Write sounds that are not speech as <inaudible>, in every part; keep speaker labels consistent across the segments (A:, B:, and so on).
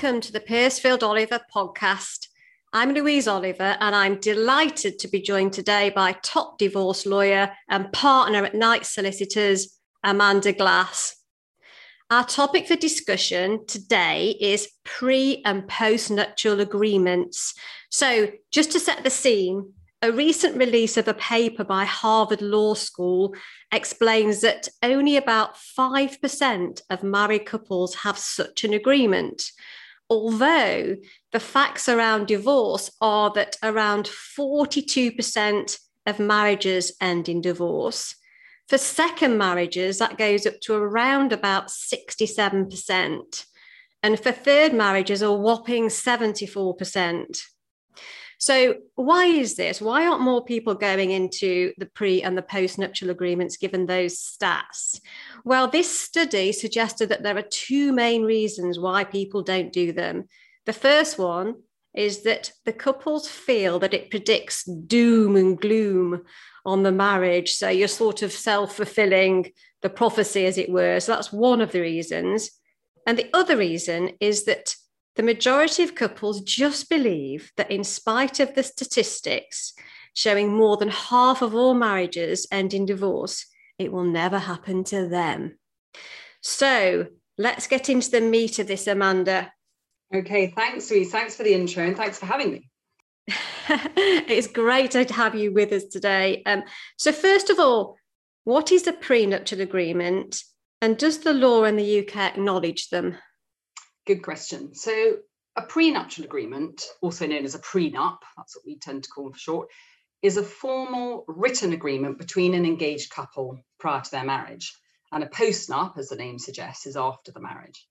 A: welcome to the Piercefield Oliver podcast. I'm Louise Oliver, and I'm delighted to be joined today by top divorce lawyer and partner at Knight Solicitors, Amanda Glass. Our topic for discussion today is pre and post nuptial agreements. So, just to set the scene, a recent release of a paper by Harvard Law School explains that only about 5% of married couples have such an agreement. Although the facts around divorce are that around 42% of marriages end in divorce. For second marriages, that goes up to around about 67%. And for third marriages, a whopping 74%. So, why is this? Why aren't more people going into the pre and the post nuptial agreements given those stats? Well, this study suggested that there are two main reasons why people don't do them. The first one is that the couples feel that it predicts doom and gloom on the marriage. So, you're sort of self fulfilling the prophecy, as it were. So, that's one of the reasons. And the other reason is that the majority of couples just believe that, in spite of the statistics showing more than half of all marriages end in divorce, it will never happen to them. So let's get into the meat of this, Amanda.
B: Okay, thanks, Louise. Thanks for the intro and thanks for having me. <laughs>
A: it's great to have you with us today. Um, so, first of all, what is a prenuptial agreement and does the law in the UK acknowledge them?
B: Good question. So, a prenuptial agreement, also known as a prenup, that's what we tend to call for short, is a formal written agreement between an engaged couple prior to their marriage. And a postnup, as the name suggests, is after the marriage.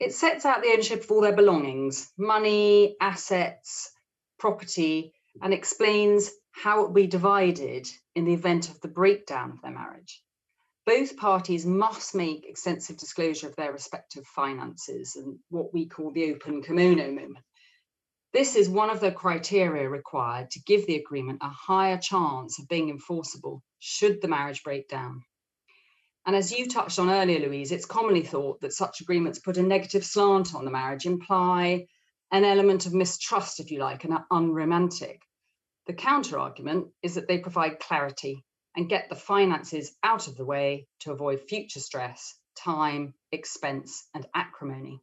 B: It sets out the ownership of all their belongings, money, assets, property, and explains how it will be divided in the event of the breakdown of their marriage both parties must make extensive disclosure of their respective finances and what we call the open kimono moment. This is one of the criteria required to give the agreement a higher chance of being enforceable should the marriage break down. And as you touched on earlier, Louise, it's commonly thought that such agreements put a negative slant on the marriage, imply an element of mistrust, if you like, and are unromantic. The counter argument is that they provide clarity and get the finances out of the way to avoid future stress, time, expense, and acrimony.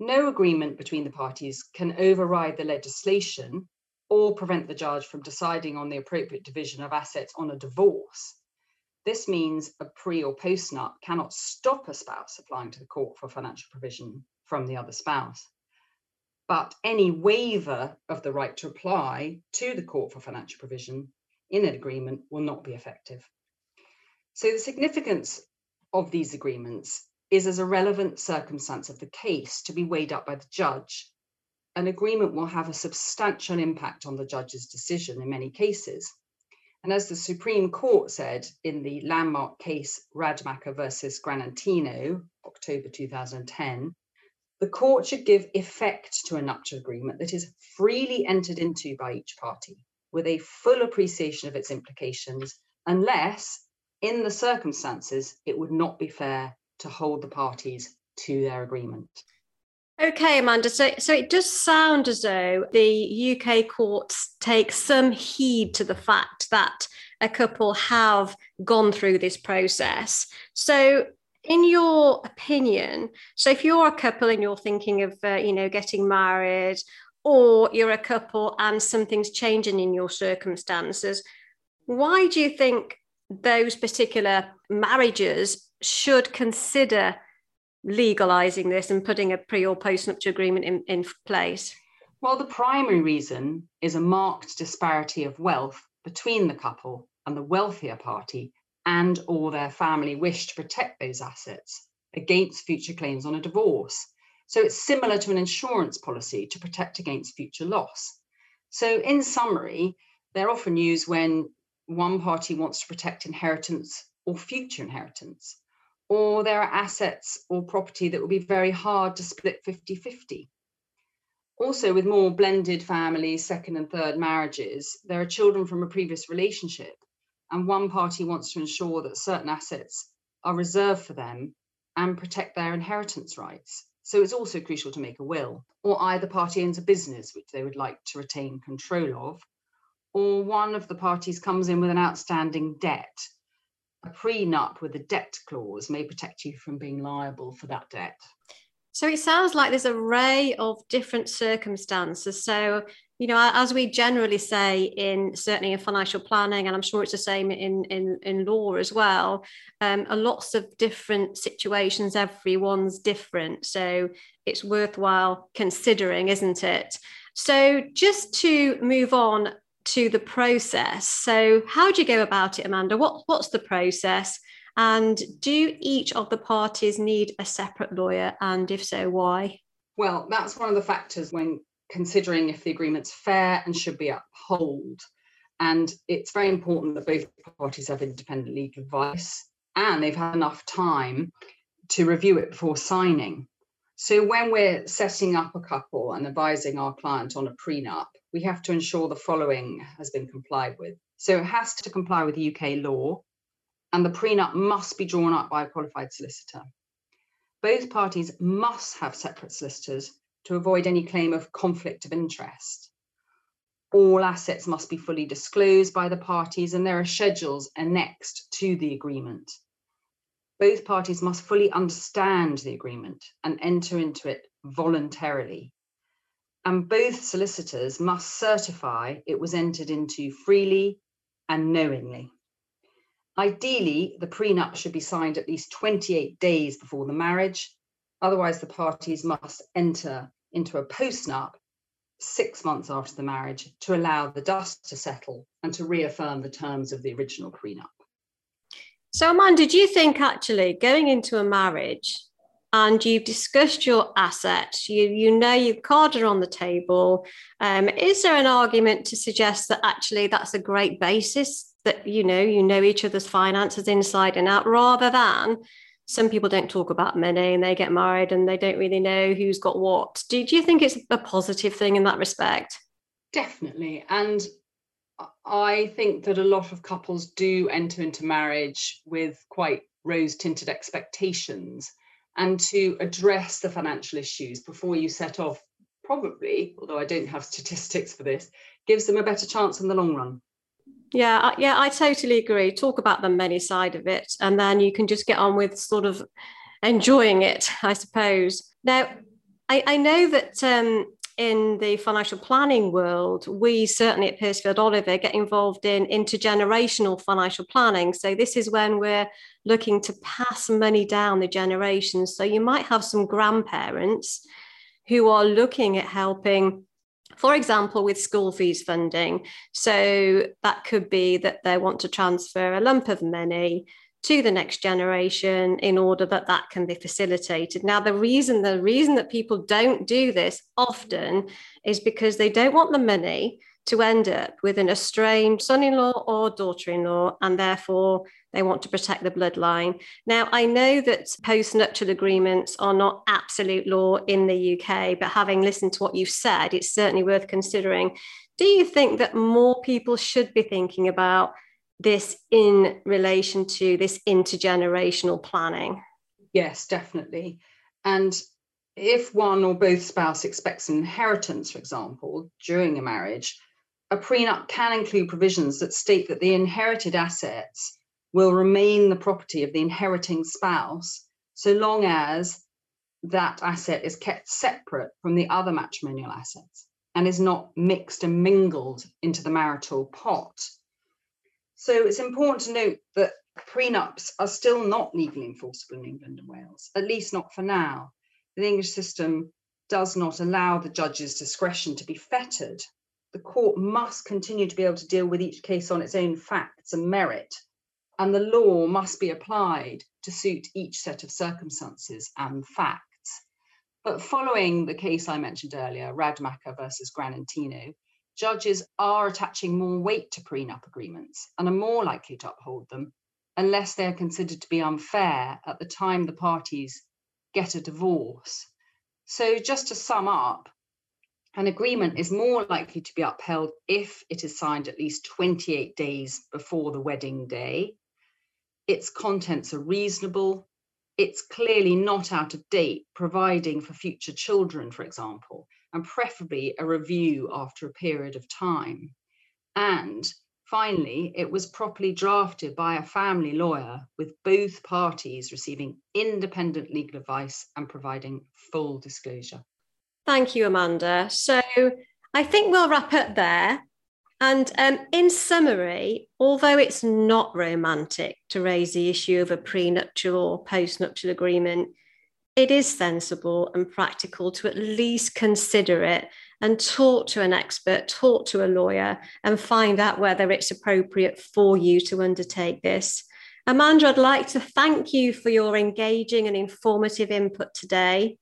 B: No agreement between the parties can override the legislation or prevent the judge from deciding on the appropriate division of assets on a divorce. This means a pre or post nup cannot stop a spouse applying to the court for financial provision from the other spouse. But any waiver of the right to apply to the court for financial provision in an agreement will not be effective. So the significance of these agreements is as a relevant circumstance of the case to be weighed up by the judge. An agreement will have a substantial impact on the judge's decision in many cases. And as the Supreme Court said in the landmark case Radmacher versus Granatino, October 2010, the court should give effect to a nuptial agreement that is freely entered into by each party with a full appreciation of its implications, unless, in the circumstances, it would not be fair to hold the parties to their agreement.
A: Okay, Amanda. So, so it does sound as though the UK courts take some heed to the fact that a couple have gone through this process. So, in your opinion, so if you're a couple and you're thinking of, uh, you know, getting married or you're a couple and something's changing in your circumstances, why do you think those particular marriages should consider legalizing this and putting a pre or post nuptial agreement in, in place?
B: Well, the primary reason is a marked disparity of wealth between the couple and the wealthier party and or their family wish to protect those assets against future claims on a divorce. So it's similar to an insurance policy to protect against future loss. So, in summary, they're often used when one party wants to protect inheritance or future inheritance, or there are assets or property that will be very hard to split 50 50. Also, with more blended families, second and third marriages, there are children from a previous relationship, and one party wants to ensure that certain assets are reserved for them and protect their inheritance rights. So it's also crucial to make a will, or either party owns a business which they would like to retain control of, or one of the parties comes in with an outstanding debt. A prenup with a debt clause may protect you from being liable for that debt.
A: So it sounds like there's an array of different circumstances. So, you know, as we generally say in certainly in financial planning, and I'm sure it's the same in in, in law as well, um, are lots of different situations. Everyone's different, so it's worthwhile considering, isn't it? So, just to move on to the process. So, how do you go about it, Amanda? What what's the process? And do each of the parties need a separate lawyer? And if so, why?
B: Well, that's one of the factors when considering if the agreement's fair and should be upheld. And it's very important that both parties have independent legal advice and they've had enough time to review it before signing. So when we're setting up a couple and advising our client on a prenup, we have to ensure the following has been complied with. So it has to comply with UK law, and the prenup must be drawn up by a qualified solicitor. Both parties must have separate solicitors to avoid any claim of conflict of interest. All assets must be fully disclosed by the parties, and there are schedules annexed to the agreement. Both parties must fully understand the agreement and enter into it voluntarily. And both solicitors must certify it was entered into freely and knowingly. Ideally, the prenup should be signed at least 28 days before the marriage. Otherwise, the parties must enter into a postnup six months after the marriage to allow the dust to settle and to reaffirm the terms of the original prenup.
A: So, Amanda, do you think actually going into a marriage and you've discussed your assets, you, you know you've cards are on the table, um, is there an argument to suggest that actually that's a great basis that you know you know each other's finances inside and out rather than some people don't talk about money and they get married and they don't really know who's got what. Do, do you think it's a positive thing in that respect?
B: Definitely. And i think that a lot of couples do enter into marriage with quite rose tinted expectations. And to address the financial issues before you set off probably although i don't have statistics for this gives them a better chance in the long run
A: yeah yeah i totally agree talk about the many side of it and then you can just get on with sort of enjoying it <laughs> i suppose now i, I know that um, in the financial planning world, we certainly at Piercefield Oliver get involved in intergenerational financial planning. So, this is when we're looking to pass money down the generations. So, you might have some grandparents who are looking at helping for example, with school fees funding. So that could be that they want to transfer a lump of money to the next generation in order that that can be facilitated now the reason the reason that people don't do this often is because they don't want the money to end up with an estranged son-in-law or daughter-in-law and therefore they want to protect the bloodline. Now, I know that postnuptial agreements are not absolute law in the UK, but having listened to what you've said, it's certainly worth considering. Do you think that more people should be thinking about this in relation to this intergenerational planning?
B: Yes, definitely. And if one or both spouse expects an inheritance, for example, during a marriage, a prenup can include provisions that state that the inherited assets will remain the property of the inheriting spouse so long as that asset is kept separate from the other matrimonial assets and is not mixed and mingled into the marital pot. So it's important to note that prenups are still not legally enforceable in England and Wales, at least not for now. The English system does not allow the judge's discretion to be fettered. The court must continue to be able to deal with each case on its own facts and merit and the law must be applied to suit each set of circumstances and facts. But following the case I mentioned earlier, Radmacher versus Granatino, judges are attaching more weight to prenup agreements and are more likely to uphold them unless they are considered to be unfair at the time the parties get a divorce. So, just to sum up, an agreement is more likely to be upheld if it is signed at least 28 days before the wedding day its contents are reasonable, it's clearly not out of date, providing for future children, for example, and preferably a review after a period of time. And finally, it was properly drafted by a family lawyer with both parties receiving independent legal advice and providing full disclosure.
A: Thank you, Amanda. So I think we'll wrap up there. And um, in summary, although it's not romantic to raise the issue of a prenuptial or postnuptial agreement, it is sensible and practical to at least consider it and talk to an expert, talk to a lawyer, and find out whether it's appropriate for you to undertake this. Amanda, I'd like to thank you for your engaging and informative input today.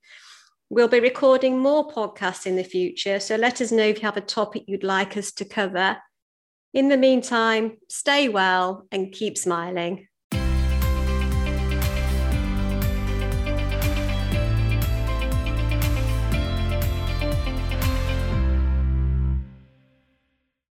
A: We'll be recording more podcasts in the future, so let us know if you have a topic you'd like us to cover. In the meantime, stay well and keep smiling.